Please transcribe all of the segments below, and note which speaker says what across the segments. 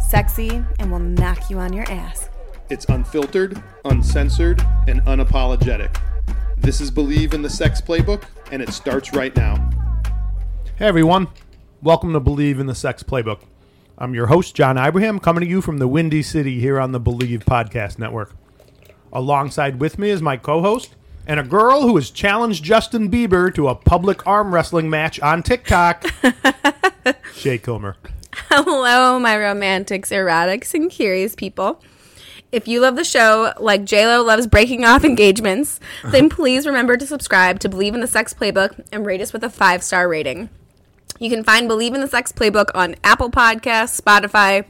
Speaker 1: sexy, and will knock you on your ass.
Speaker 2: It's unfiltered, uncensored, and unapologetic. This is Bleav in the Sex Playbook, and it starts right now.
Speaker 3: Hey everyone, welcome to Bleav in the Sex Playbook. I'm your host, John Ibrahim, coming to you from the Windy City here on the Bleav Podcast Network. Alongside with me is my co host and a girl who has challenged Justin Bieber to a public arm wrestling match on TikTok, Shay Kilmer.
Speaker 1: Hello, my romantics, erotics, and curious people. If you love the show like JLo loves breaking off engagements, then please remember to subscribe to Bleav in the Sex Playbook and rate us with a five star rating. You can find Bleav in the Sex Playbook on Apple Podcasts, Spotify,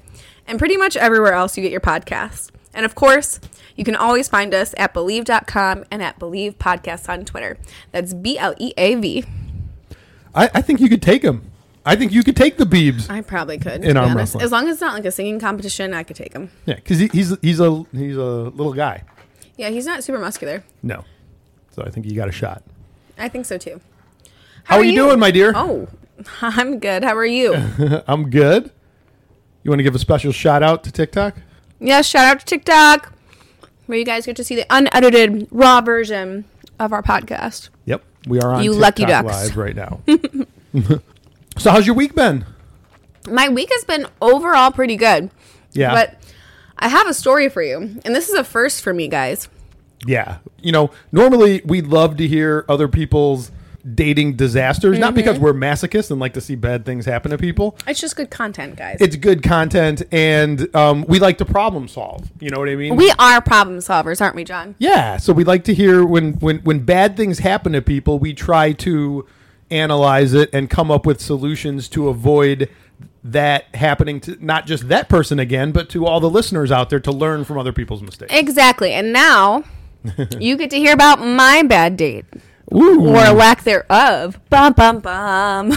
Speaker 1: and pretty much everywhere else you get your podcasts. And of course, you can always find us at Bleav.com and at Bleav Podcasts on Twitter. That's B L E A V.
Speaker 3: I, I think you could take him. I think you could take the Beebs.
Speaker 1: I probably could.
Speaker 3: In
Speaker 1: to be
Speaker 3: arm
Speaker 1: honest.
Speaker 3: wrestling.
Speaker 1: As long as it's not like a singing competition, I could take him.
Speaker 3: Yeah, because he, he's he's a he's a little guy.
Speaker 1: Yeah, he's not super muscular.
Speaker 3: No, so I think you got a shot.
Speaker 1: I think so too.
Speaker 3: How, are you, doing, my dear?
Speaker 1: Oh, I'm good. How are you?
Speaker 3: I'm good. You want to give a special shout out to TikTok?
Speaker 1: yeah, shout out to TikTok, where you guys get to see the unedited raw version of our podcast.
Speaker 3: Yep, we are on
Speaker 1: You
Speaker 3: TikTok
Speaker 1: lucky ducks.
Speaker 3: live right now. so, how's your week been?
Speaker 1: My week has been overall pretty good.
Speaker 3: Yeah,
Speaker 1: But I have a story for you, and this is a first for me, guys.
Speaker 3: yeah. You know, normally we love to hear other people's dating disasters, not
Speaker 1: Mm-hmm.
Speaker 3: because we're masochists and like to see bad things happen to people.
Speaker 1: It's just good content, guys.
Speaker 3: It's good content, and um, we like to problem solve. You know what I mean?
Speaker 1: we are problem solvers, aren't we, John?
Speaker 3: Yeah, so we like to hear when when when bad things happen to people, we try to analyze it and come up with solutions to avoid that happening to not just that person again, but to all the listeners out there to learn from other people's mistakes.
Speaker 1: Exactly. And now you get to hear about my bad date
Speaker 3: Ooh,
Speaker 1: or lack thereof. Bum, bum, bum.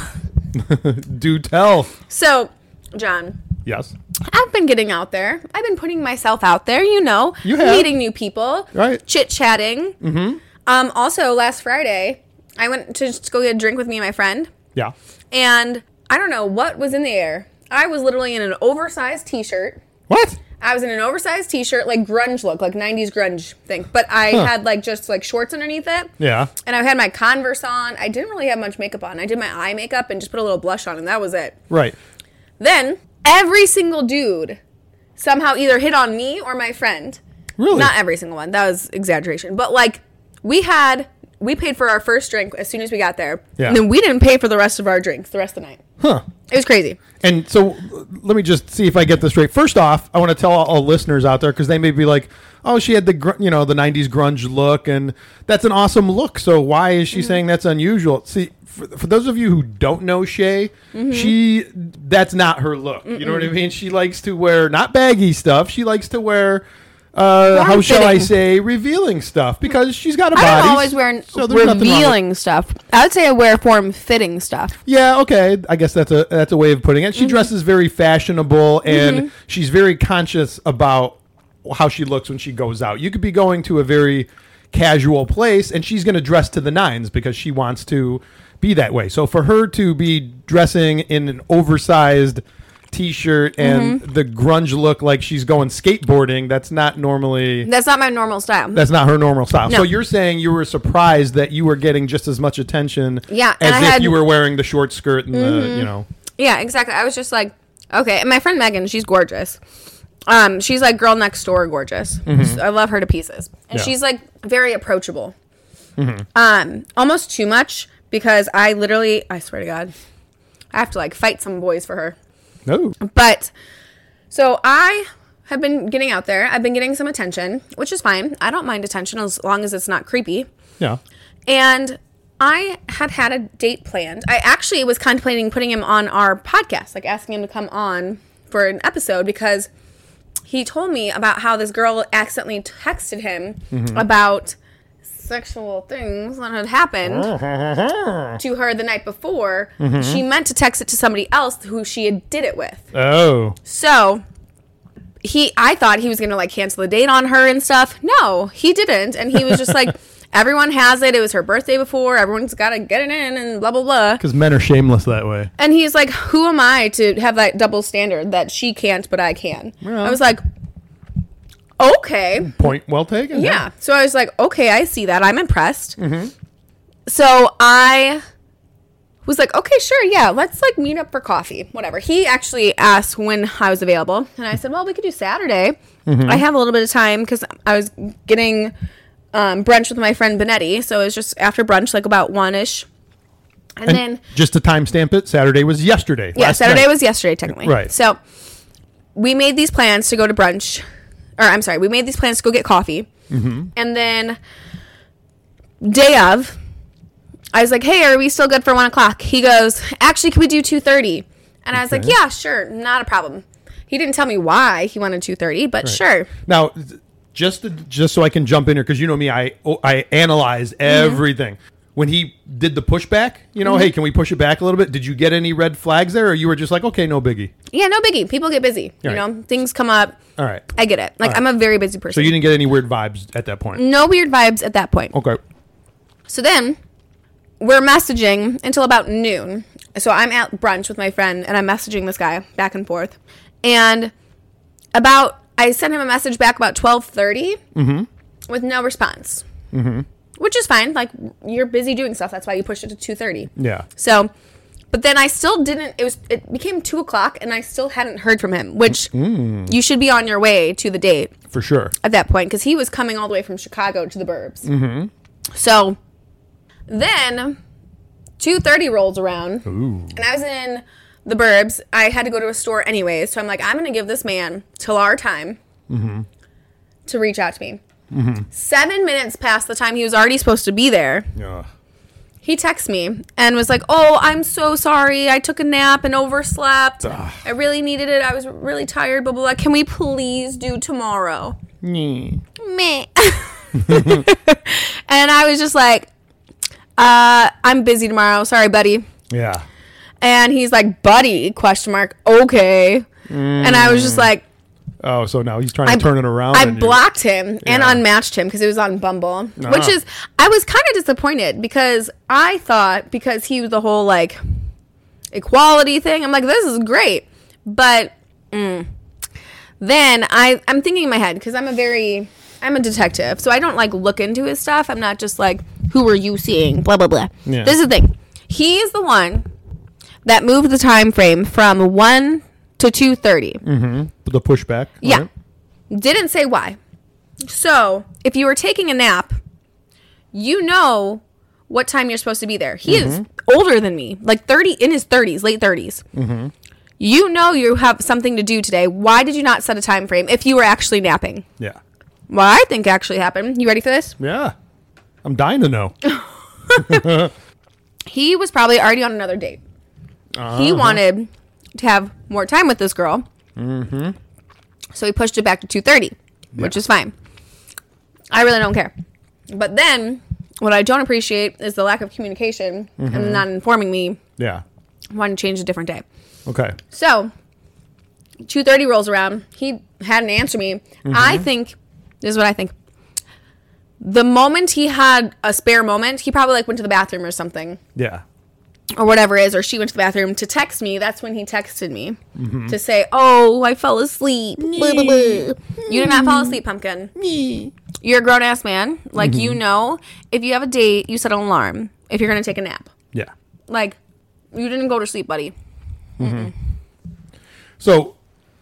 Speaker 3: do tell.
Speaker 1: So, John,
Speaker 3: Yes.
Speaker 1: I've been getting out there. I've been putting myself out there, you know,
Speaker 3: You
Speaker 1: meeting new people,
Speaker 3: Right.
Speaker 1: chit chatting. Mm-hmm. Um, also, last Friday, I went to just go get a drink with me and my friend,
Speaker 3: Yeah.
Speaker 1: and I don't know what was in the air. I was literally in an oversized T-shirt.
Speaker 3: What?
Speaker 1: I was in an oversized T-shirt, like grunge look, like '90s grunge thing. But I
Speaker 3: Huh.
Speaker 1: had like just like shorts underneath it.
Speaker 3: Yeah.
Speaker 1: And I had my Converse on. I didn't really have much makeup on. I did my eye makeup and just put a little blush on, and that was it.
Speaker 3: Right.
Speaker 1: Then every single dude somehow either hit on me or my friend.
Speaker 3: Really?
Speaker 1: Not every single one. That was exaggeration. But like we had we paid for our first drink as soon as we got there.
Speaker 3: Yeah.
Speaker 1: And then we didn't pay for the rest of our drinks the rest of the night.
Speaker 3: Huh.
Speaker 1: It was crazy.
Speaker 3: And so let me just see if I get this straight. First off, I want to tell all, all listeners out there because they may be like, "Oh, she had the gr- you know the '90s grunge look, and that's an awesome look. So why is she mm-hmm. saying that's unusual?" See, for, for those of you who don't know Shay, mm-hmm. she that's not her look. You know what I mean? She likes to wear not baggy stuff. She likes to wear. Uh, how shall I say revealing stuff because she's got a body.
Speaker 1: I don't always wear
Speaker 3: so there's nothing wrong
Speaker 1: revealing stuff. I would say I wear form fitting stuff.
Speaker 3: Yeah, okay. I guess that's a that's a way of putting it.
Speaker 1: Mm-hmm.
Speaker 3: She dresses very fashionable and she's very conscious about how she looks when she goes out. You could be going to a very casual place and she's going to dress to the nines because she wants to be that way. So for her to be dressing in an oversized t-shirt and
Speaker 1: Mm-hmm.
Speaker 3: the grunge look like she's going skateboarding, that's not normally
Speaker 1: That's not my normal style.
Speaker 3: that's not her normal style. So you're saying you were surprised that you were getting just as much attention
Speaker 1: Yeah,
Speaker 3: as if
Speaker 1: had- Mm-hmm.
Speaker 3: you were wearing the short skirt and the, you know.
Speaker 1: Yeah, exactly. I was just like, okay. And my friend Megan, she's gorgeous. Um, she's like girl next door gorgeous. I love her to pieces, and
Speaker 3: Mm-hmm. Yeah.
Speaker 1: she's like very approachable.
Speaker 3: Mm-hmm.
Speaker 1: Um, almost too much because I literally, I swear to God, I have to like fight some boys for her.
Speaker 3: No.
Speaker 1: But so I have been getting out there. I've been getting some attention, which is fine. I don't mind attention as long as it's not creepy.
Speaker 3: Yeah.
Speaker 1: And I had had a date planned. I actually was contemplating putting him on our podcast, like asking him to come on for an episode because he told me about how this girl accidentally texted him
Speaker 3: Mm-hmm.
Speaker 1: about sexual things that had happened to her the night before.
Speaker 3: Mm-hmm.
Speaker 1: She meant to text it to somebody else who she had did it with.
Speaker 3: Oh.
Speaker 1: So he I thought he was gonna like cancel the date on her and stuff. No, he didn't. And he was just like everyone has it. It was her birthday before. Everyone's gotta get it in and blah blah blah.
Speaker 3: Because men are shameless that way.
Speaker 1: And he's like, Who am I to have that double standard that she can't but I can?
Speaker 3: Well.
Speaker 1: I was like, Okay.
Speaker 3: Point well taken.
Speaker 1: Yeah. So I was like, okay, I see that. I'm impressed.
Speaker 3: Mm-hmm.
Speaker 1: So I was like, okay, sure, yeah, let's like meet up for coffee, whatever. He actually asked when I was available, and I said, well, we could do Saturday.
Speaker 3: Mm-hmm.
Speaker 1: I have a little bit of time because I was getting um, brunch with my friend Benetti, so it was just after brunch, like about one ish. And,
Speaker 3: And
Speaker 1: then
Speaker 3: just to timestamp it, Saturday was yesterday.
Speaker 1: yeah, Saturday
Speaker 3: night.
Speaker 1: was yesterday technically.
Speaker 3: Right.
Speaker 1: So we made these plans to go to brunch, or I'm sorry, we made these plans to go get coffee,
Speaker 3: Mm-hmm.
Speaker 1: and then day of, I was like, "Hey, are we still good for one o'clock?" He goes, "Actually, can we do two 30? And I was like, "Yeah, sure, not a problem." He didn't tell me why he wanted two thirty, but sure.
Speaker 3: Now, just to, just so I can jump in here, because you know me, I oh, I analyze
Speaker 1: Mm-hmm.
Speaker 3: When he did the pushback, you know, hey, mm-hmm. can we push it back a little bit? Did you get any red flags there, or you were just like, okay, no biggie?
Speaker 1: Yeah, no biggie. People get busy. You
Speaker 3: Right.
Speaker 1: know, things come up.
Speaker 3: All right.
Speaker 1: I get it. Like
Speaker 3: All right.
Speaker 1: I'm a very busy person.
Speaker 3: So you didn't get any weird vibes at that point.
Speaker 1: no weird vibes at that point.
Speaker 3: Okay.
Speaker 1: So then we're messaging until about noon. So I'm at brunch with my friend and I'm messaging this guy back and forth. And about I sent him a message back about 12:30 mm-hmm. with no response. Mm-hmm. Which is fine. Like you're busy doing stuff. That's why you pushed it to 2:30.
Speaker 3: Yeah.
Speaker 1: So, but then I still didn't. It was. It became two o'clock, and I still hadn't heard from him. Which you should be on your way to the date
Speaker 3: For sure.
Speaker 1: at that point because he was coming all the way from Chicago to the Burbs. Mm-hmm. So then, two thirty rolls around, and I was in the Burbs. I had to go to a store anyways, so I'm like, I'm gonna give this man till our time to reach out to me. Seven minutes past the time he was already supposed to be there,
Speaker 3: Yeah.
Speaker 1: he texts me and was like, "Oh, I'm so sorry. I took a nap and overslept. I really needed it. I was really tired. Blah blah blah. Can we please do tomorrow?" Me. Me. and I was just like, uh, "I'm busy tomorrow. Sorry, buddy."
Speaker 3: Yeah.
Speaker 1: And he's like, "Buddy?" Question mark. Okay. And I was just like,
Speaker 3: Oh, so now he's trying to
Speaker 1: I,
Speaker 3: turn it around.
Speaker 1: I
Speaker 3: you.
Speaker 1: blocked him and
Speaker 3: Yeah.
Speaker 1: unmatched him because it was on Bumble, which
Speaker 3: Ah.
Speaker 1: is I was kind of disappointed because I thought because he was the whole like equality thing. I'm like, this is great, but mm. then I I'm thinking in my head because I'm a very I'm a detective, so I don't like look into his stuff. I'm not just like, who are you seeing? Blah blah blah.
Speaker 3: Yeah.
Speaker 1: This is the thing. He is the one that moved the time frame from one to two thirty. Mm-hmm.
Speaker 3: the pushback.
Speaker 1: Yeah.
Speaker 3: right?
Speaker 1: Didn't say why. So, if you were taking a nap, you know what time you're supposed to be there. He is mm-hmm. older than me, like 30 in his 30s, late 30s. Mm-hmm. You know you have something to do today. Why did you not set a time frame if you were actually napping?
Speaker 3: Yeah.
Speaker 1: What I think actually happened. You ready for this?
Speaker 3: Yeah. I'm dying to know.
Speaker 1: He was probably already on another date. He uh-huh. wanted to have more time with this girl. Mm-hmm. So he pushed it back to 2.30, which is fine. I really don't care. But then, what I don't appreciate is the lack of communication and not informing me
Speaker 3: Yeah.
Speaker 1: wanting to change a different day.
Speaker 3: Okay.
Speaker 1: So, 2.30 rolls around. He hadn't answered me. I think, this is what I think. The moment he had a spare moment, he probably like went to the bathroom or something
Speaker 3: Yeah.
Speaker 1: Or whatever it is, or she went to the bathroom to text me. That's when he texted me to say, "Oh, I fell asleep." Blah, blah, blah. You did not fall asleep, pumpkin. You're a grown ass man. Like mm-hmm. you know, if you have a date, you set an alarm if you're gonna take a nap.
Speaker 3: Yeah.
Speaker 1: Like you didn't go to sleep, buddy. Mm-hmm. Mm-hmm.
Speaker 3: So,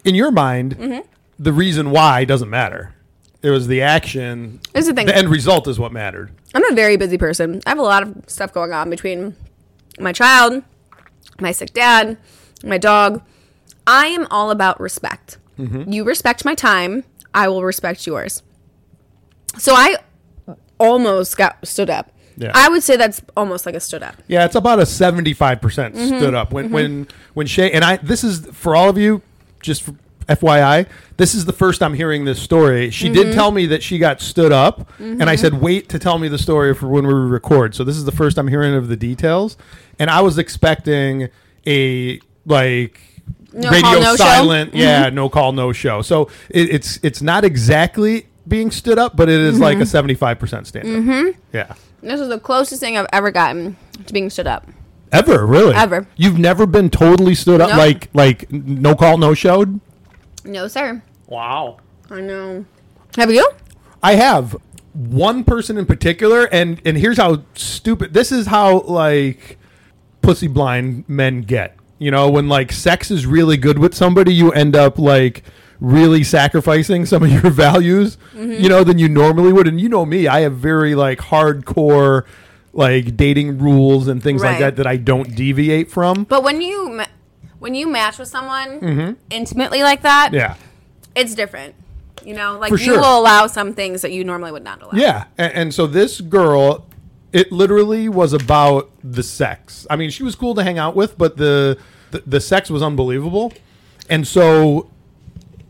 Speaker 3: in your mind,
Speaker 1: Mm-hmm.
Speaker 3: the reason why doesn't matter. It was the action.
Speaker 1: Here's the thing.
Speaker 3: The end result is what mattered.
Speaker 1: I'm a very busy person. I have a lot of stuff going on between my child, my sick dad, my dog. I am all about respect. You respect my time, I will respect yours. So I almost got stood up.
Speaker 3: Yeah.
Speaker 1: I would say that's almost like a stood up.
Speaker 3: Yeah, it's about a seventy-five percent
Speaker 1: Mm-hmm.
Speaker 3: stood up when when when Shay and I. This is for all of you. just for FYI, this is the first I'm hearing this story. She
Speaker 1: Mm-hmm.
Speaker 3: did tell me that she got stood up, and I said, wait to tell me the story for when we record. So this is the first I'm hearing of the details. And I was expecting a, like,
Speaker 1: No
Speaker 3: radio
Speaker 1: call, no show? Mm-hmm.
Speaker 3: silent. Yeah, no call, no show. So it, it's it's not exactly being stood up, but it is like a
Speaker 1: Mm-hmm.
Speaker 3: 75% stand up. Yeah.
Speaker 1: This is the closest thing I've ever gotten to being stood up.
Speaker 3: Ever, really?
Speaker 1: Ever.
Speaker 3: You've never been totally stood up,
Speaker 1: No.
Speaker 3: like like no call, no showed?
Speaker 1: No, sir.
Speaker 3: Wow.
Speaker 1: I know. Have you?
Speaker 3: I have one person in particular, and and here's how stupid. This is how like pussy blind men get. You know, when like sex is really good with somebody, you end up like really sacrificing some of your values. You know, than you normally would. And you know me, I have very like hardcore like dating rules and things like that that I don't deviate from.
Speaker 1: But when you ma- when you match with someone intimately like that,
Speaker 3: Mm-hmm. Yeah.
Speaker 1: it's different. You know, like
Speaker 3: For
Speaker 1: you
Speaker 3: sure.
Speaker 1: will allow some things that you normally would not allow.
Speaker 3: Yeah, and, and so this girl, it literally was about the sex. I mean, she was cool to hang out with, but the the, the sex was unbelievable, and so,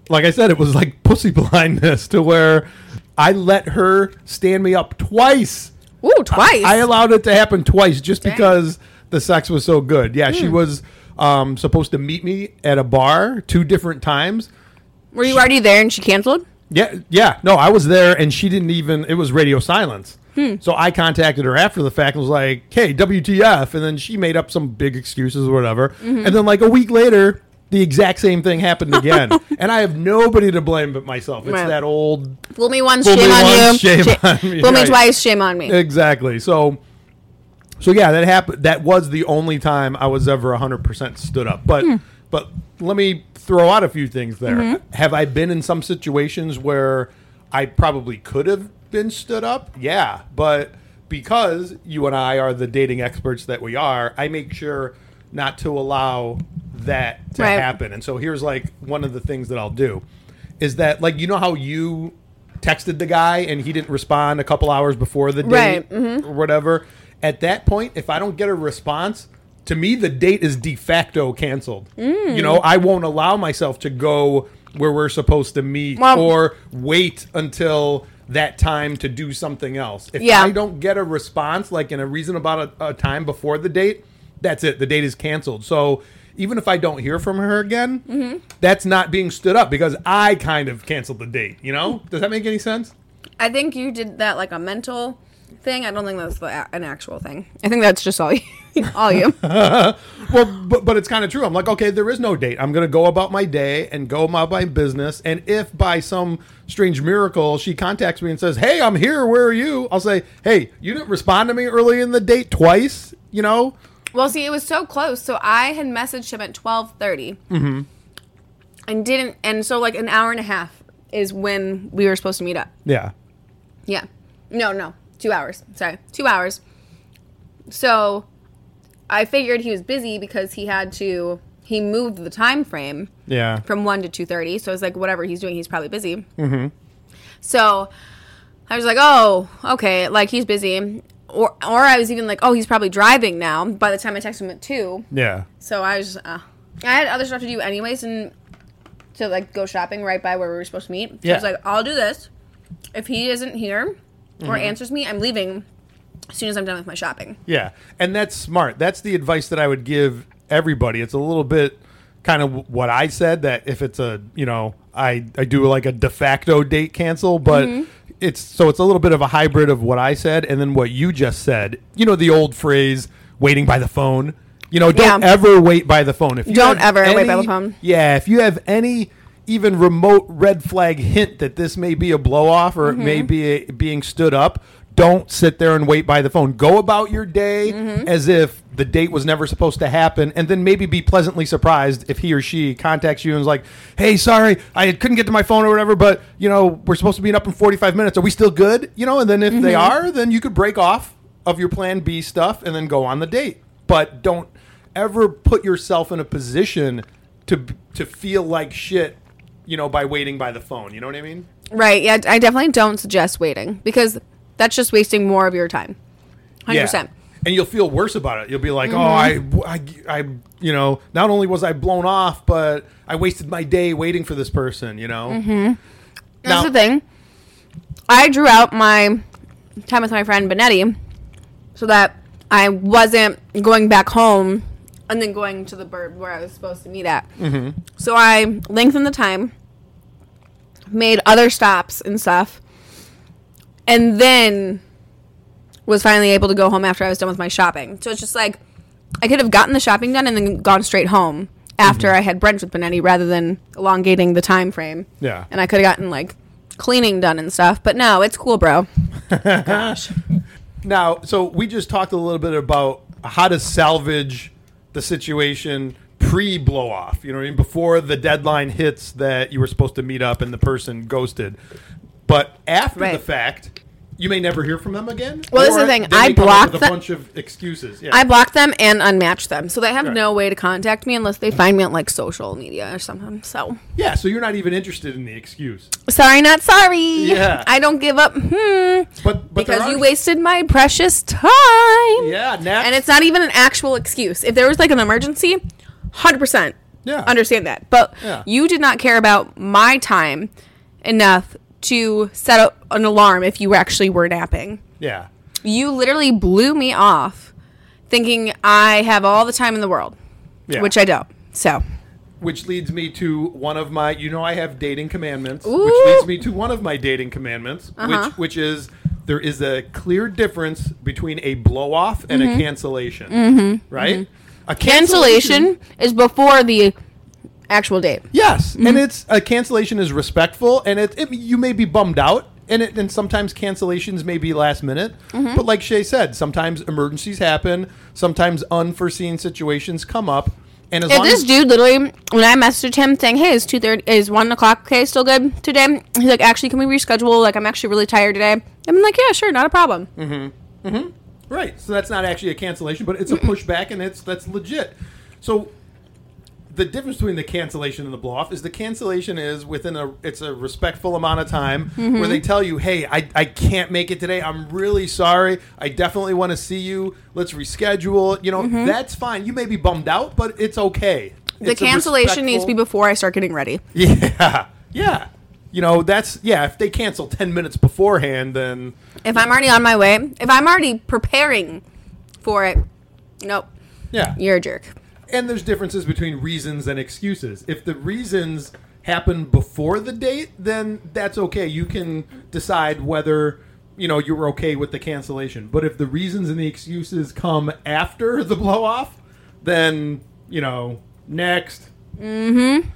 Speaker 3: like I said, it was like pussy blindness to where I let her stand me up twice.
Speaker 1: Ooh, twice.
Speaker 3: I allowed it to happen twice just
Speaker 1: Dang.
Speaker 3: because the sex was so good. Yeah, she was um, supposed to meet me at a bar two different times.
Speaker 1: Were you already there and she canceled?
Speaker 3: Yeah, yeah. No, I was there, and she didn't even. It was radio silence. Hmm. So I contacted her after the fact and was like, "Hey, WTF?" And then she made up some big excuses or whatever. Mm-hmm. And then like a week later, the exact same thing happened again. and I have nobody to blame but myself. It's
Speaker 1: Right.
Speaker 3: that old
Speaker 1: Fool me once,
Speaker 3: Fool
Speaker 1: shame
Speaker 3: me
Speaker 1: on
Speaker 3: once,
Speaker 1: you.
Speaker 3: shame
Speaker 1: Sha-
Speaker 3: on me,
Speaker 1: Fool me
Speaker 3: right.
Speaker 1: twice, shame on me.
Speaker 3: exactly. So, so yeah, that happened. That was the only time I was ever hundred percent stood up. But, hmm. but let me throw out a few things there. Mm-hmm. Have I been in some situations where I probably could have been stood up? Yeah, but because you and I are the dating experts that we are, I make sure not to allow that to
Speaker 1: Right.
Speaker 3: happen. And so here's like one of the things that I'll do is that like you know how you texted the guy and he didn't respond a couple hours before the date
Speaker 1: Right, mm-hmm.
Speaker 3: or whatever. At that point, if I don't get a response, to me the date is de facto canceled.
Speaker 1: Mm.
Speaker 3: You know, I won't allow myself to go where we're supposed to meet
Speaker 1: Well-
Speaker 3: or wait until that time to do something else. If
Speaker 1: Yeah.
Speaker 3: I don't get a response like in a reasonable amount of uh, time before the date, that's it. The date is canceled. So even if I don't hear from her again,
Speaker 1: Mm-hmm.
Speaker 3: that's not being stood up because I kind of canceled the date. You know? Does that make any sense?
Speaker 1: I think you did that like a mental thing. I don't think that's the, an actual thing. I think that's just all you. all you.
Speaker 3: Well, but, but it's kind of true. I'm like, okay, there is no date. I'm going to go about my day and go about my business. And if by some strange miracle she contacts me and says, hey, I'm here, where are you? I'll say, hey, you didn't respond to me early in the date twice, you know?
Speaker 1: Well, see, it was so close. So I had messaged him at 1230.
Speaker 3: Mm-hmm.
Speaker 1: and didn't. And so like an hour and a half is when we were supposed to meet up.
Speaker 3: Yeah.
Speaker 1: Yeah. No, no. Two hours. Sorry. Two hours. So I figured he was busy because he had to he moved the time frame
Speaker 3: Yeah.
Speaker 1: from one to two thirty. So I was like, whatever he's doing, he's probably busy. Mm-hmm. So I was like, oh, okay, like he's busy. Or or I was even like, oh, he's probably driving now. By the time I texted him at two.
Speaker 3: Yeah.
Speaker 1: So I was uh, I had other stuff to do anyways and to like go shopping right by where we were supposed to meet. So I was like, I'll do this. If he isn't here or answers me, I'm leaving as soon as I'm done with my shopping.
Speaker 3: Yeah, and that's smart. That's the advice that I would give everybody. It's a little bit kind of what I said that if it's a you know I I do like a de facto date cancel, but
Speaker 1: Mm-hmm.
Speaker 3: it's so it's a little bit of a hybrid of what I said and then what you just said. You know the old phrase waiting by the phone. You know, don't
Speaker 1: Yeah.
Speaker 3: ever wait by the phone. If you
Speaker 1: Don't ever wait by the phone.
Speaker 3: Yeah, if you have any even remote red flag hint that this may be a blow off or it may
Speaker 1: Mm-hmm.
Speaker 3: be a, being stood up, don't sit there and wait by the phone. Go about your day
Speaker 1: Mm-hmm.
Speaker 3: as if the date was never supposed to happen, and then maybe be pleasantly surprised if he or she contacts you and is like, "Hey, sorry, I couldn't get to my phone or whatever, but you know we're supposed to meet up in 45 minutes. Are we still good?" You know, and then if they
Speaker 1: Mm-hmm.
Speaker 3: are, then you could break off of your Plan B stuff and then go on the date. But don't ever put yourself in a position to to feel like shit, you know, by waiting by the phone. You know what I mean?
Speaker 1: Right. Yeah, I definitely don't suggest waiting because that's just wasting more of your time. 100%.
Speaker 3: and you'll feel worse about it. You'll be like, "Oh, I, I, I, you know, not only was I blown off, but I wasted my day waiting for this person." You know.
Speaker 1: That's
Speaker 3: Now-
Speaker 1: the thing. I drew out my time with my friend Benetti so that I wasn't going back home and then going to the bird where I was supposed to meet at. Mm-hmm. So I lengthened the time, made other stops and stuff, and then was finally able to go home after I was done with my shopping. So it's just like I could have gotten the shopping done and then gone straight home after mm-hmm. I had brunch with Benetti rather than elongating the time frame.
Speaker 3: Yeah.
Speaker 1: And I could have gotten like cleaning done and stuff. But no, it's cool, bro. Gosh.
Speaker 3: Now, so we just talked a little bit about how to salvage the situation pre blow off. You know what I mean? Before the deadline hits that you were supposed to meet up and the person ghosted. But after
Speaker 1: Right.
Speaker 3: the fact, you may never hear from them again.
Speaker 1: Well, this is the thing, I
Speaker 3: may come up
Speaker 1: blocked
Speaker 3: with a bunch of excuses. Yeah.
Speaker 1: I blocked them and unmatched them. So they have
Speaker 3: Right.
Speaker 1: no way to contact me unless they find me on like social media or something. So
Speaker 3: yeah, so you're not even interested in the excuse.
Speaker 1: sorry, not sorry.
Speaker 3: Yeah.
Speaker 1: I don't give up. Hmm.
Speaker 3: But, but
Speaker 1: because you wasted my precious time.
Speaker 3: Yeah, next.
Speaker 1: And it's not even an actual excuse. If there was like an emergency, 100%
Speaker 3: Yeah.
Speaker 1: understand that. But
Speaker 3: Yeah.
Speaker 1: you did not care about my time enough to set up an alarm if you actually were napping.
Speaker 3: Yeah.
Speaker 1: You literally blew me off thinking I have all the time in the world,
Speaker 3: Yeah.
Speaker 1: which I don't. So,
Speaker 3: Which leads me to one of my, you know, I have dating commandments,
Speaker 1: Ooh. Uh-huh.
Speaker 3: which leads me to one of my dating commandments, which uh-huh. which is there is a clear difference between a blow off and a mm-hmm. cancellation, mm-hmm. right? Mm-hmm. A
Speaker 1: Mm-hmm. cancellation is before the actual date.
Speaker 3: yes,
Speaker 1: Mm-hmm.
Speaker 3: and it's a cancellation is respectful, and it, it you may be bummed out. And, it, and sometimes cancellations may be last minute,
Speaker 1: Mm-hmm.
Speaker 3: but like Shay said, sometimes emergencies happen. Sometimes unforeseen situations come up, and as
Speaker 1: If
Speaker 3: long
Speaker 1: this
Speaker 3: as
Speaker 1: dude literally, when I messaged him saying, "Hey, is two thirty, is one o'clock okay? Still good today?" He's like, "Actually, can we reschedule? Like, I'm actually really tired today." I'm like, "Yeah, sure, not a problem."
Speaker 3: Right. So that's not actually a cancellation, but it's a pushback, and it's that's legit. So the difference between the cancellation and the blow off is the cancellation is within a it's a respectful amount of time where mm-hmm. they tell you, hey, I, I can't make it today. I'm really sorry. I definitely want to see you. Let's reschedule. You know, mm-hmm. that's fine. You may be bummed out, but it's okay.
Speaker 1: The
Speaker 3: It's
Speaker 1: cancellation needs to be before I start getting ready.
Speaker 3: Yeah. Yeah. You know, that's yeah, if they cancel ten minutes beforehand, then
Speaker 1: If I'm already on my way, if I'm already preparing for it, nope,
Speaker 3: yeah.
Speaker 1: you're a jerk.
Speaker 3: And there's differences between reasons and excuses. If the reasons happen before the date, then that's okay. You can decide whether you know you're okay with the cancellation. But if the reasons and the excuses come after the blow off, then you know next. Mm-hmm.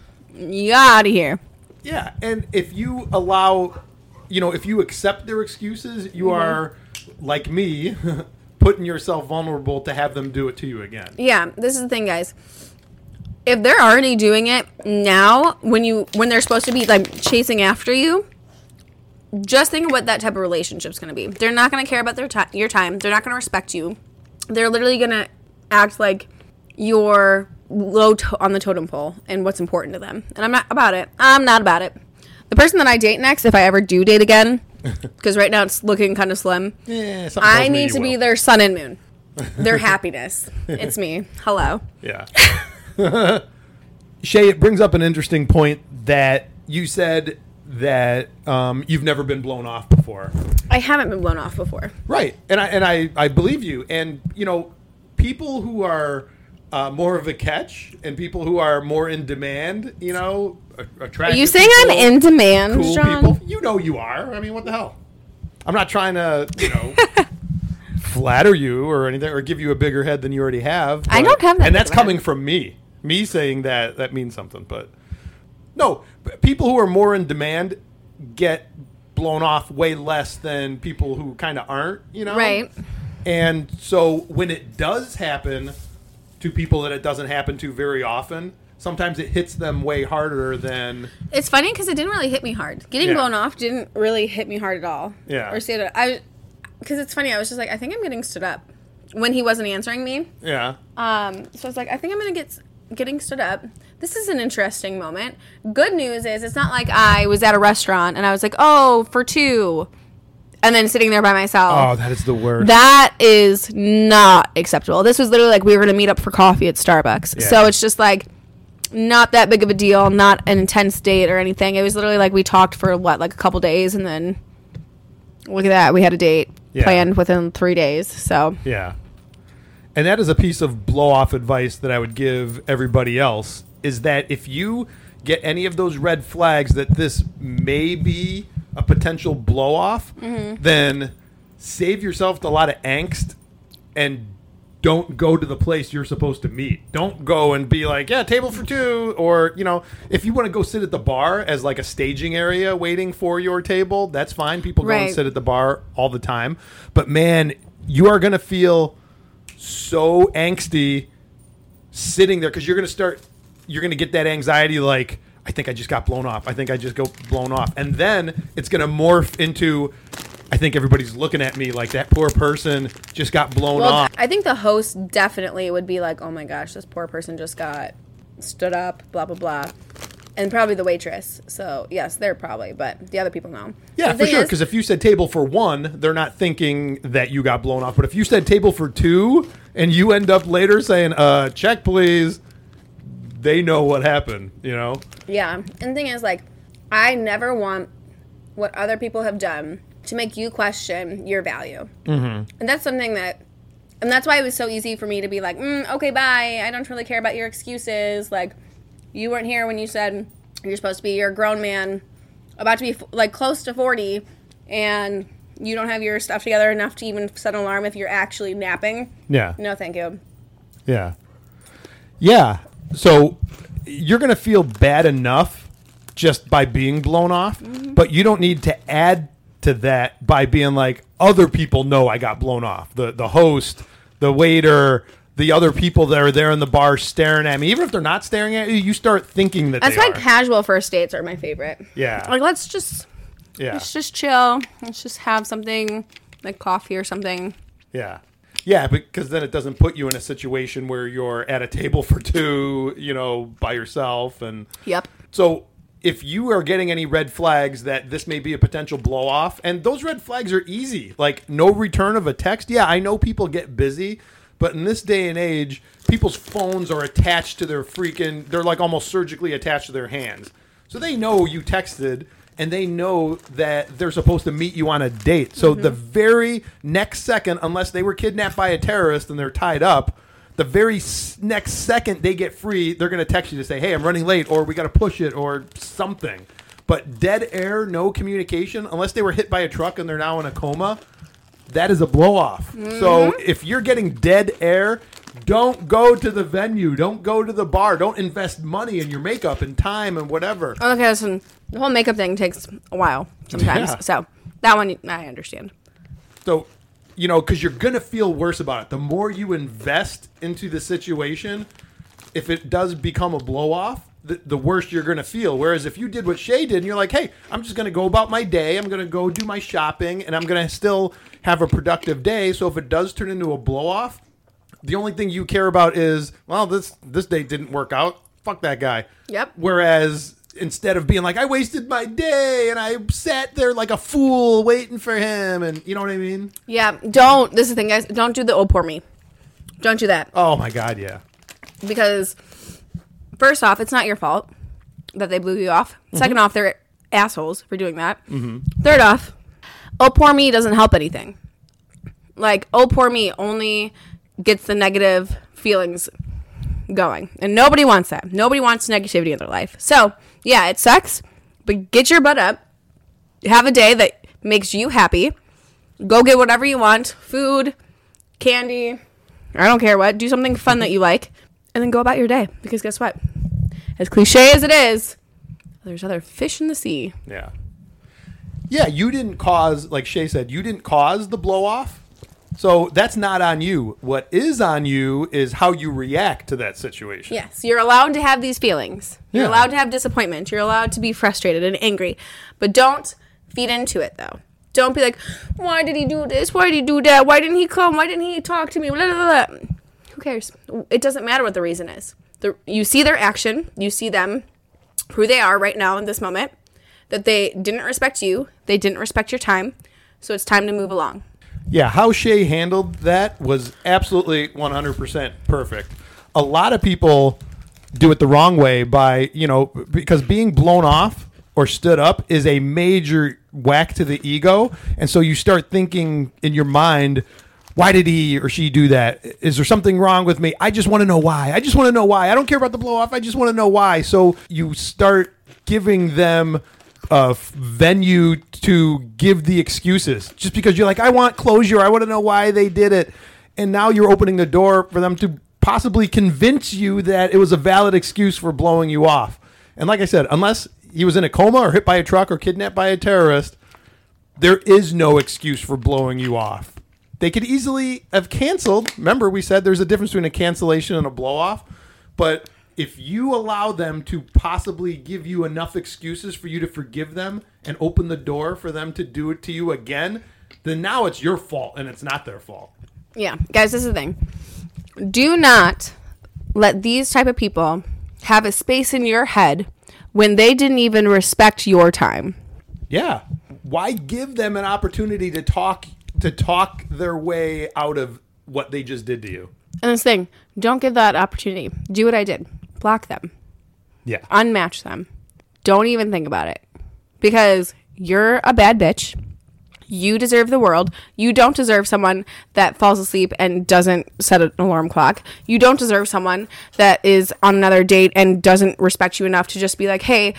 Speaker 1: You out of here.
Speaker 3: Yeah, and if you allow, you know, if you accept their excuses, you mm-hmm. are like me, putting yourself vulnerable to have them do it to you again.
Speaker 1: Yeah, this is the thing, guys. If they're already doing it now, when you when they're supposed to be like chasing after you, just think of what that type of relationship's going to be. They're not going to care about their your time. They're not going to respect you. They're literally going to act like you're low to- on the totem pole and what's important to them. And I'm not about it. I'm not about it. The person that I date next, if I ever do date again, because right now it's looking kind of slim,
Speaker 3: Yeah,
Speaker 1: I need
Speaker 3: you
Speaker 1: to be their sun and moon, their happiness. It's me. Hello.
Speaker 3: Yeah. Shay, it brings up an interesting point that you said that um, you've never been blown off before.
Speaker 1: I haven't been blown off before.
Speaker 3: Right. And I and I, I believe you. And you know, people who are uh, more of a catch and people who are more in demand, you know, a-
Speaker 1: Are you saying I'm in demand,
Speaker 3: cool
Speaker 1: John?
Speaker 3: people. You know you are. I mean, what the hell? I'm not trying to, you know, flatter you or anything or give you a bigger head than you already have.
Speaker 1: I
Speaker 3: but-
Speaker 1: don't have that
Speaker 3: And that's
Speaker 1: big of a
Speaker 3: coming
Speaker 1: head.
Speaker 3: from me. Me saying that that means something, but no, people who are more in demand get blown off way less than people who kind of aren't, you know?
Speaker 1: Right.
Speaker 3: And so when it does happen to people that it doesn't happen to very often, sometimes it hits them way harder than
Speaker 1: It's funny because it didn't really hit me hard. Getting
Speaker 3: Yeah.
Speaker 1: blown off didn't really hit me hard at all.
Speaker 3: Yeah.
Speaker 1: Or stand up. I because it's funny. I was just like, I think I'm getting stood up when he wasn't answering me.
Speaker 3: yeah.
Speaker 1: Um, so I was like, I think I'm gonna get getting stood up. This is an interesting moment. Good news is it's not like I was at a restaurant and I was like, oh, for two. And then sitting there by myself.
Speaker 3: Oh, that is the worst.
Speaker 1: That is not acceptable. This was literally like we were going to meet up for coffee at Starbucks.
Speaker 3: Yeah.
Speaker 1: So it's just like not that big of a deal, not an intense date or anything. It was literally like we talked for what, like a couple days and then look at that. We had a date
Speaker 3: Yeah.
Speaker 1: planned within three days. So
Speaker 3: Yeah. And that is a piece of blow off advice that I would give everybody else is that if you get any of those red flags that this may be a potential blow off, then save yourself a lot of angst and don't go to the place you're supposed to meet. Don't go and be like, yeah, table for two. Or, you know, if you want to go sit at the bar as like a staging area waiting for your table, that's fine. People go and sit at the bar all the time. But man, you are going to feel so angsty sitting there because you're going to start, you're going to get that anxiety like, I think I just got blown off. I think I just go blown off. And then it's going to morph into, I think everybody's looking at me like that poor person just got blown
Speaker 1: well,
Speaker 3: off.
Speaker 1: I think the host definitely would be like, oh my gosh, this poor person just got stood up, blah, blah, blah. And probably the waitress. So, yes, they're probably, but the other people know.
Speaker 3: Yeah, for sure. Because if you said table for one, they're not thinking that you got blown off. But if you said table for two, and you end up later saying, "Uh, check, please," they know what happened. You know.
Speaker 1: Yeah. And the thing is, like, I never want what other people have done to make you question your value. Mm-hmm. And that's something that, and that's why it was so easy for me to be like, mm, okay, bye. I don't really care about your excuses. Like, you weren't here when you said you're supposed to be, you're a grown man, about to be like close to 40, and you don't have your stuff together enough to even set an alarm if you're actually napping.
Speaker 3: Yeah.
Speaker 1: No, thank you.
Speaker 3: Yeah. Yeah. So you're going to feel bad enough just by being blown off,
Speaker 1: Mm-hmm.
Speaker 3: but you don't need to add to that by being like other people know I got blown off. The the host, the waiter, the other people that are there in the bar staring at me. Even if they're not staring at you, you start thinking that
Speaker 1: That's why
Speaker 3: are.
Speaker 1: casual first dates are my favorite.
Speaker 3: Yeah.
Speaker 1: Like, let's just
Speaker 3: yeah.
Speaker 1: let's just chill. Let's just have something like coffee or something.
Speaker 3: Yeah. Yeah, because then it doesn't put you in a situation where you're at a table for two, you know, by yourself and
Speaker 1: Yep.
Speaker 3: So if you are getting any red flags that this may be a potential blow off, and those red flags are easy, like no return of a text. Yeah, I know people get busy, but in this day and age, people's phones are attached to their freaking, they're like almost surgically attached to their hands. So they know you texted and they know that they're supposed to meet you on a date. So the mm-hmm. very next second, unless they were kidnapped by a terrorist and they're tied up, the very next second they get free, they're going to text you to say, "Hey, I'm running late," or "We got to push it," or something. But dead air, no communication, unless they were hit by a truck and they're now in a coma. That is a blow off. So mm-hmm. if you're getting dead air, don't go to the venue. Don't go to the bar. Don't invest money in your makeup and time and whatever.
Speaker 1: Okay, listen. The whole makeup thing takes a while sometimes.
Speaker 3: Yeah.
Speaker 1: So that one I understand.
Speaker 3: So, you know, because you're going to feel worse about it. The more you invest into the situation, if it does become a blow off, the, the worse you're going to feel. Whereas if you did what Shay did and you're like, hey, I'm just going to go about my day, I'm going to go do my shopping, and I'm going to still have a productive day. So if it does turn into a blow off, the only thing you care about is, well, this this date didn't work out. Fuck that guy.
Speaker 1: Yep.
Speaker 3: Whereas instead of being like, I wasted my day and I sat there like a fool waiting for him, and you know what I mean?
Speaker 1: Yeah, don't. This is the thing, guys. Don't do the oh poor me. Don't do that
Speaker 3: Oh my god, yeah.
Speaker 1: because first off, it's not your fault that they blew you off. Mm-hmm. Second off, they're assholes for doing that. Mm-hmm. Third off, oh poor me doesn't help anything. Like oh poor me only gets the negative feelings going, and nobody wants that. Nobody wants negativity in their life. So yeah, it sucks, but get your butt up. Have a day that makes you happy. Go get whatever you want food, candy, I don't care what. Do something fun that you like, and then go about your day. Because guess what? As cliche as it is, there's other fish in the sea.
Speaker 3: Yeah. Yeah, you didn't cause, like Shay said, you didn't cause the blow off. So that's not on you. What is on you is how you react to that situation.
Speaker 1: Yes, you're allowed to have these feelings. You're
Speaker 3: Yeah.
Speaker 1: allowed to have disappointment. You're allowed to be frustrated and angry. But don't feed into it, though. Don't be like, why did he do this? Why did he do that? Why didn't he come? Why didn't he talk to me? Blah, blah, blah. Who cares? It doesn't matter what the reason is. The, you see their action, you see them, who they are right now in this moment, that they didn't respect you, they didn't respect your time. So it's time to move along.
Speaker 3: Yeah, how Shay handled that was absolutely 100% perfect. A lot of people do it the wrong way by, you know, because being blown off or stood up is a major whack to the ego. And so you start thinking in your mind, why did he or she do that? Is there something wrong with me? I just want to know why. I just want to know why. I don't care about the blow off. I just want to know why. So you start giving them venue to give the excuses just because you're like, I want closure. I want to know why they did it. And now you're opening the door for them to possibly convince you that it was a valid excuse for blowing you off. And like I said, unless he was in a coma or hit by a truck or kidnapped by a terrorist, there is no excuse for blowing you off. They could easily have canceled. Remember, we said there's a difference between a cancellation and a blow off. But if you allow them to possibly give you enough excuses for you to forgive them and open the door for them to do it to you again, then now it's your fault and it's not their fault.
Speaker 1: Yeah, guys, this is the thing. Do not let these type of people have a space in your head when they didn't even respect your time.
Speaker 3: Yeah. Why give them an opportunity to talk to talk their way out of what they just did to you?
Speaker 1: And this thing, don't give that opportunity. Do what I did. Block them.
Speaker 3: Yeah.
Speaker 1: Unmatch them. Don't even think about it. Because you're a bad bitch. You deserve the world. You don't deserve someone that falls asleep and doesn't set an alarm clock. You don't deserve someone that is on another date and doesn't respect you enough to just be like, hey,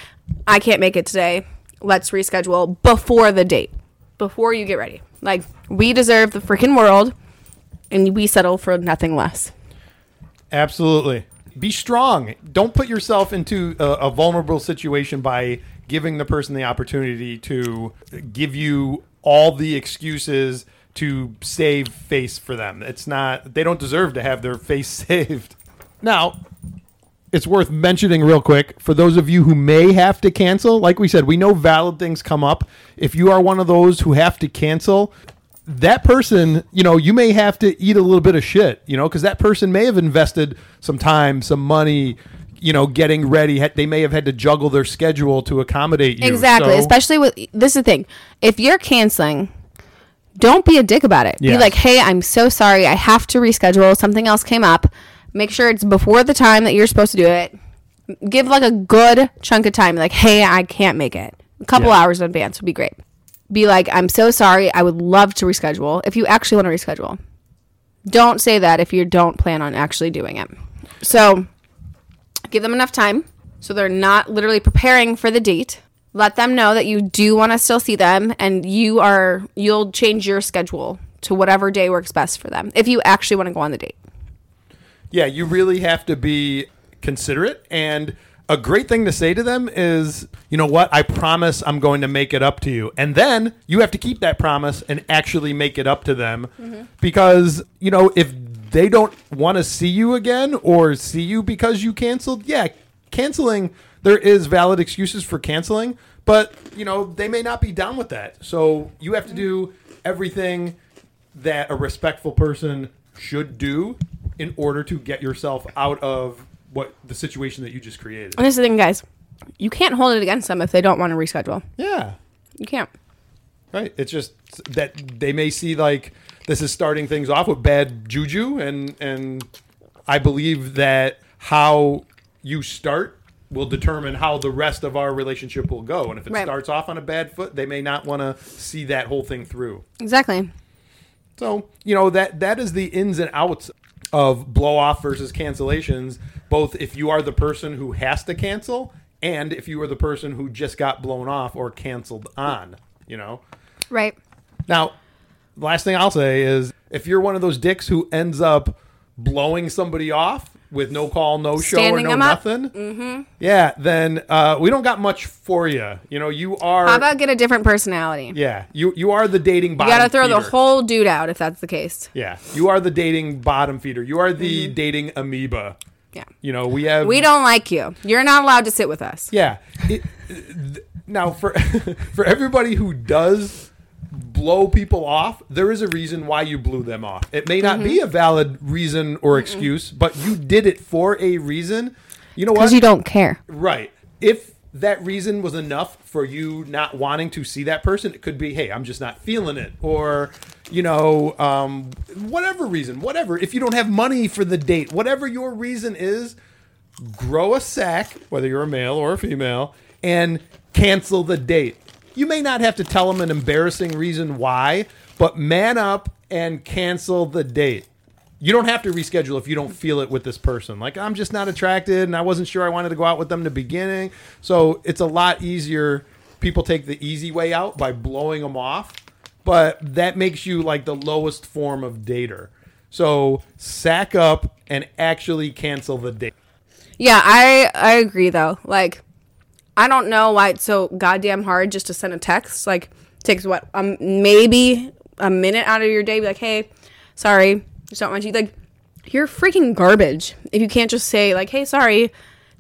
Speaker 1: I can't make it today. Let's reschedule before the date, before you get ready. Like, we deserve the freaking world and we settle for nothing less.
Speaker 3: Absolutely. Be strong. Don't put yourself into a, a, vulnerable situation by giving the person the opportunity to give you all the excuses to save face for them. It's not, they don't deserve to have their face saved. Now, it's worth mentioning real quick for those of you who may have to cancel. Like we said, we know valid things come up. If you are one of those who have to cancel, that person, you know, you may have to eat a little bit of shit, you know, because that person may have invested some time, some money, you know, getting ready. They may have had to juggle their schedule to accommodate you.
Speaker 1: Exactly.
Speaker 3: So-
Speaker 1: Especially with this is the thing. If you're canceling, don't be a dick about it.
Speaker 3: Yeah.
Speaker 1: Be like, hey, I'm so sorry. I have to reschedule. Something else came up. Make sure it's before the time that you're supposed to do it. Give like a good chunk of time. Like, hey, I can't make it. A couple
Speaker 3: Yeah.
Speaker 1: hours in advance would be great. Be like, I'm so sorry. I would love to reschedule if you actually want to reschedule. Don't say that if you don't plan on actually doing it. So give them enough time so they're not literally preparing for the date let them know that you do want to still see them and you are you'll change your schedule to whatever day works best for them if you actually want to go on the date
Speaker 3: Yeah, you really have to be considerate. And a great thing to say to them is, you know what? I promise I'm going to make it up to you. And then you have to keep that promise and actually make it up to them. Mm-hmm. Because, you know, if they don't want to see you again or see you because you canceled, yeah, canceling, there is valid excuses for canceling. But, you know, they may not be down with that. So you have to do mm-hmm. everything that a respectful person should do in order to get yourself out of what the situation that you just created.
Speaker 1: and this is the thing guys you can't hold it against them if they don't want to reschedule
Speaker 3: Yeah.
Speaker 1: you can't
Speaker 3: Right. It's just that they may see like this is starting things off with bad juju and and I believe that how you start will determine how the rest of our relationship will go. And if it
Speaker 1: Right.
Speaker 3: starts off on a bad foot, they may not want to see that whole thing through.
Speaker 1: exactly
Speaker 3: So, you know, that that is the ins and outs of blow off versus cancellations, both if you are the person who has to cancel and if you are the person who just got blown off or canceled on, you know.
Speaker 1: right
Speaker 3: Now, the last thing I'll say is if you're one of those dicks who ends up blowing somebody off with no call, no show,
Speaker 1: Standing
Speaker 3: or no nothing, mm-hmm. yeah, then uh, we don't got much for you. You know, you are.
Speaker 1: how about get a different personality
Speaker 3: yeah, you you are the dating bottom you
Speaker 1: gotta throw the whole dude out if that's the case
Speaker 3: Yeah, you are the dating bottom feeder. You are the dating amoeba.
Speaker 1: Yeah
Speaker 3: You know, we have
Speaker 1: we don't like you you're not allowed to sit with us
Speaker 3: Yeah. It, now for for everybody who does blow people off, there is a reason why you blew them off. It may not be mm-hmm. a valid reason or excuse, but you did it for a reason. You know what?
Speaker 1: because you don't care
Speaker 3: Right. If that reason was enough for you not wanting to see that person. It could be, hey, I'm just not feeling it, or you know, um, whatever reason, whatever. If you don't have money for the date, whatever your reason is, grow a sack, whether you're a male or a female, and cancel the date. You may not have to tell them an embarrassing reason why, but man up and cancel the date. You don't have to reschedule if you don't feel it with this person. Like, I'm just not attracted and I wasn't sure I wanted to go out with them in the beginning. So it's a lot easier. People take the easy way out by blowing them off, but that makes you like the lowest form of dater. So sack up and actually cancel the date.
Speaker 1: Yeah, I I agree though. Like, I don't know why it's so goddamn hard just to send a text. Like, takes what um maybe a minute out of your day. Be like, hey, sorry, just don't want you. Like, you're freaking garbage if you can't just say like, hey, sorry,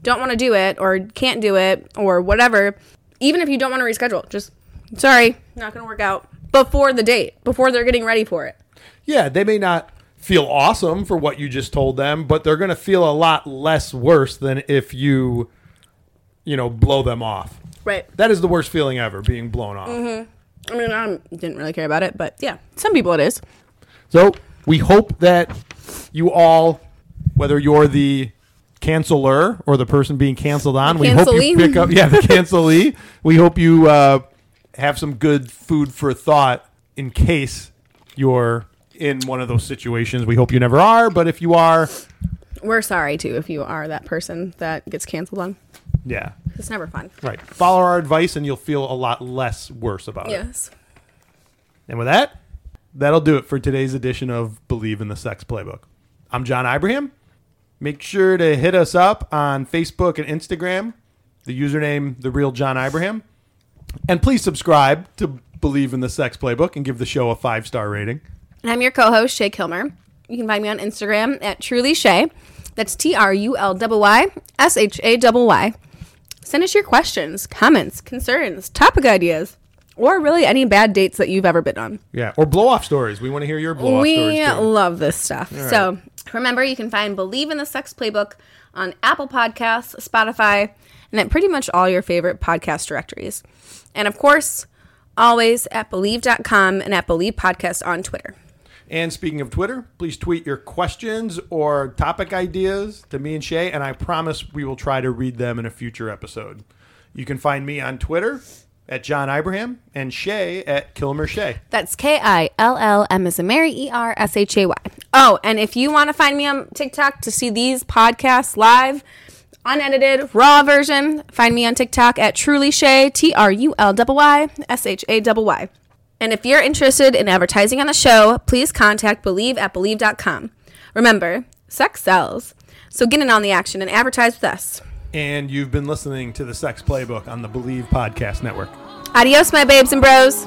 Speaker 1: don't want to do it or can't do it or whatever. Even if you don't want to reschedule, just sorry, not gonna work out before the date, before they're getting ready for it.
Speaker 3: Yeah, they may not feel awesome for what you just told them, but they're going to feel a lot less worse than if you, you know, blow them off.
Speaker 1: Right.
Speaker 3: That is the worst feeling ever, being blown off.
Speaker 1: I mean, I didn't really care about it, but yeah, some people it is.
Speaker 3: So we hope that you all, whether you're the canceller or the person being canceled on, we hope you pick up. Yeah, the cancelee. we hope you uh, have some good food for thought in case you're in one of those situations. We hope you never are, but if you are,
Speaker 1: We're sorry too if you are that person that gets canceled on.
Speaker 3: yeah,
Speaker 1: It's never fun.
Speaker 3: right. Follow our advice, and you'll feel a lot less worse about it.
Speaker 1: Yes.
Speaker 3: And with that, that'll do it for today's edition of Bleav in the Sex Playbook. I'm John Ibrahim. Make sure to hit us up on Facebook and Instagram, the username The Real John Ibrahim. And please subscribe to Bleav in the Sex Playbook and give the show a five star rating.
Speaker 1: And I'm your co-host Shay Kilmer. You can find me on Instagram at Truly Shay. That's T R U L Y Y S H A Y Y. Send us your questions, comments, concerns, topic ideas, or really any bad dates that you've ever been on.
Speaker 3: Yeah. Or blow off stories. We want to hear your blow off stories. Too.
Speaker 1: love this stuff. So remember, you can find Bleav in the Sex Playbook on Apple Podcasts, Spotify, and at pretty much all your favorite podcast directories. And of course, always at Bleav.com and at Bleav Podcast on Twitter.
Speaker 3: And speaking of Twitter, please tweet your questions or topic ideas to me and Shay, and I promise we will try to read them in a future episode. You can find me on Twitter at John Ibrahim and Shay at Kilmer Shay.
Speaker 1: That's K I L L M as in Mary E R S H A Y. Oh, and if you want to find me on TikTok to see these podcasts live, unedited, raw version, find me on TikTok at Truly Shay, T R U L Y S H A Y Y. And if you're interested in advertising on the show, please contact Bleav at Bleav.com. Remember, sex sells. So get in on the action and advertise with us.
Speaker 3: And you've been listening to the Sex Playbook on the Bleav Podcast Network.
Speaker 1: Adios, my babes and bros.